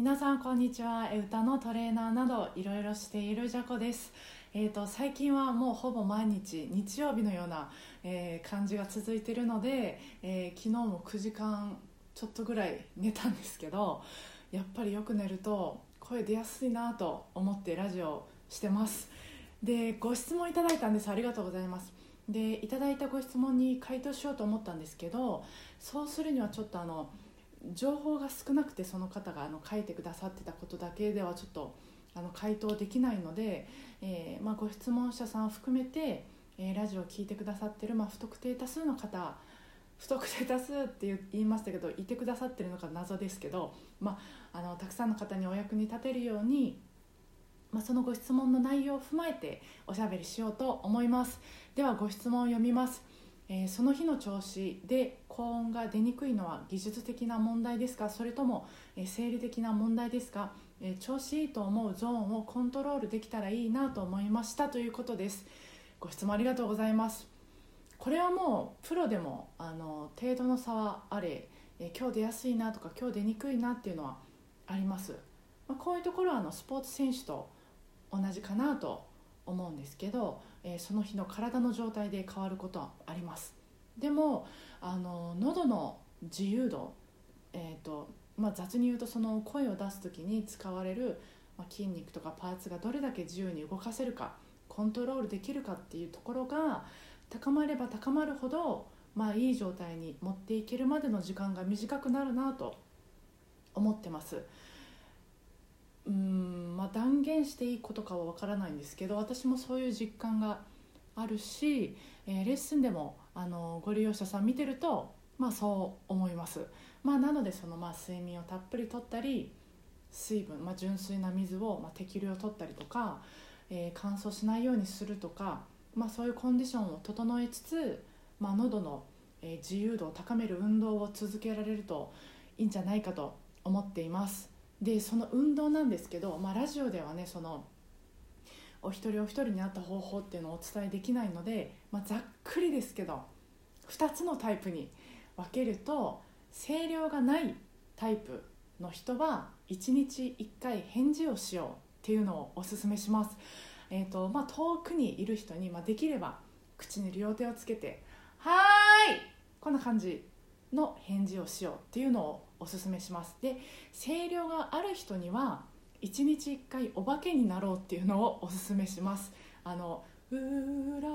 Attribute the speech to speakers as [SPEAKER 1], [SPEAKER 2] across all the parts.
[SPEAKER 1] 皆さんこんにちは。歌のトレーナーなどいろいろしているじゃこです。えーと、最近はもうほぼ毎日日曜日のような、えー、感じが続いているので、えー、昨日も9時間ちょっとぐらい寝たんですけどやっぱりよく寝ると声出やすいなと思ってラジオしてます。でご質問いただいたんです。ありがとうございます。でいただいたご質問に回答しようと思ったんですけどそうするにはちょっとあの情報が少なくてその方があの書いてくださってたことだけではちょっとあの回答できないので、えーまあ、ご質問者さんを含めて、えー、ラジオを聴いてくださってる、まあ、不特定多数の方不特定多数って言いましたけどいてくださってるのか謎ですけど、まあ、あのたくさんの方にお役に立てるように、まあ、そのご質問の内容を踏まえておしゃべりしようと思います。ではご質問を読みます。えー、その日の調子で高音が出にくいのは技術的な問題ですか？それとも、えー、生理的な問題ですか、えー、調子いいと思うゾーンをコントロールできたらいいなと思いましたということです。ご質問ありがとうございます。これはもうプロでもあの程度の差はあれ、え今日出やすいなとか今日出にくいなっていうのはあります、まあ、こういうところはあのスポーツ選手と同じかなと思うんですけど、えー、その日の体の状態で変わることはありますでもあの喉の自由度、えーとまあ、雑に言うとその声を出す時に使われる、ま、筋肉とかパーツがどれだけ自由に動かせるかコントロールできるかっていうところが高まれば高まるほど、まあ、いい状態に持っていけるまでの時間が短くなるなと思ってます。うんまあ、断言していいことかは分からないんですけど私もそういう実感があるし、えー、レッスンでもあのご利用者さん見てると、まあ、そう思います、まあ、なのでその、まあ、睡眠をたっぷりとったり水分、まあ、純粋な水を、まあ、適量とったりとか、えー、乾燥しないようにするとか、まあ、そういうコンディションを整えつつ、まあ、喉の、えー、自由度を高める運動を続けられるといいんじゃないかと思っています。でその運動なんですけど、まあ、ラジオではねそのお一人お一人に合った方法っていうのをお伝えできないので、まあ、ざっくりですけど2つのタイプに分けると声量がないタイプの人は1日1回返事をしようっていうのをおすすめします。えーとまあ、遠くにいる人に、まあ、できれば口に両手をつけて「はーい!」こんな感じの返事をしようっていうのをおすすめします。で声量がある人には1日1回お化けになろうっていうのをおすすめします。あの「うら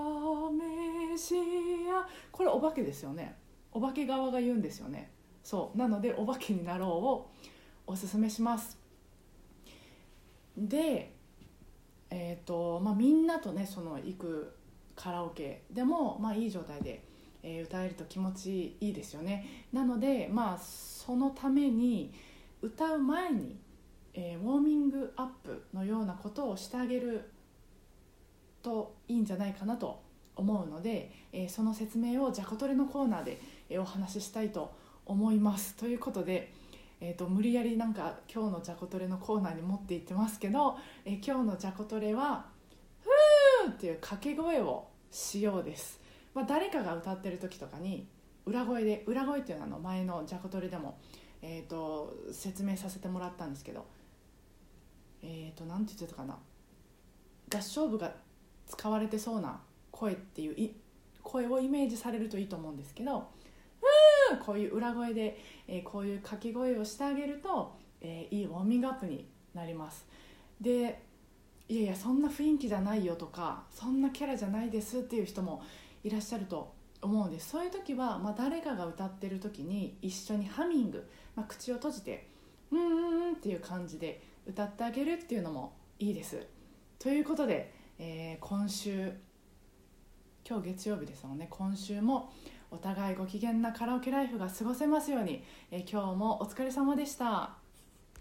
[SPEAKER 1] めしや」これお化けですよね。お化け側が言うんですよね。そう。なのでお化けになろうをおすすめします。でえーとまあ、みんなとねその行くカラオケでも、まあ、いい状態でえ、歌えると気持ちいいですよねなのでまあそのために歌う前に、えー、ウォーミングアップのようなことをしてあげるといいんじゃないかなと思うので、えー、その説明をじゃこトレのコーナーで、えー、お話ししたいと思いますということで、えーと、無理やりなんか今日のじゃこトレのコーナーに持っていってますけど、えー、今日のじゃこトレは「ふー!」っていう掛け声をしようですまあ、誰かが歌ってる時とかに裏声で裏声っていうのはの前のジャコトレでも、えーと、説明させてもらったんですけどえっ、ー、と何て言ってたかな。合唱部が使われてそうな声っていうい声をイメージされるといいと思うんですけどこういう裏声で、えー、こういう掛け声をしてあげると、えー、いいウォーミングアップになります。でいやいやそんな雰囲気じゃないよとかそんなキャラじゃないですっていう人もいらっしゃると思うんですそういう時は、まあ、誰かが歌ってる時に一緒にハミング、まあ、口を閉じて「うんうん」っていう感じで歌ってあげるっていうのもいいです。ということで、えー、今週今日月曜日ですもんね今週もお互いご機嫌なカラオケライフが過ごせますように、えー、今日もお疲れ様でした。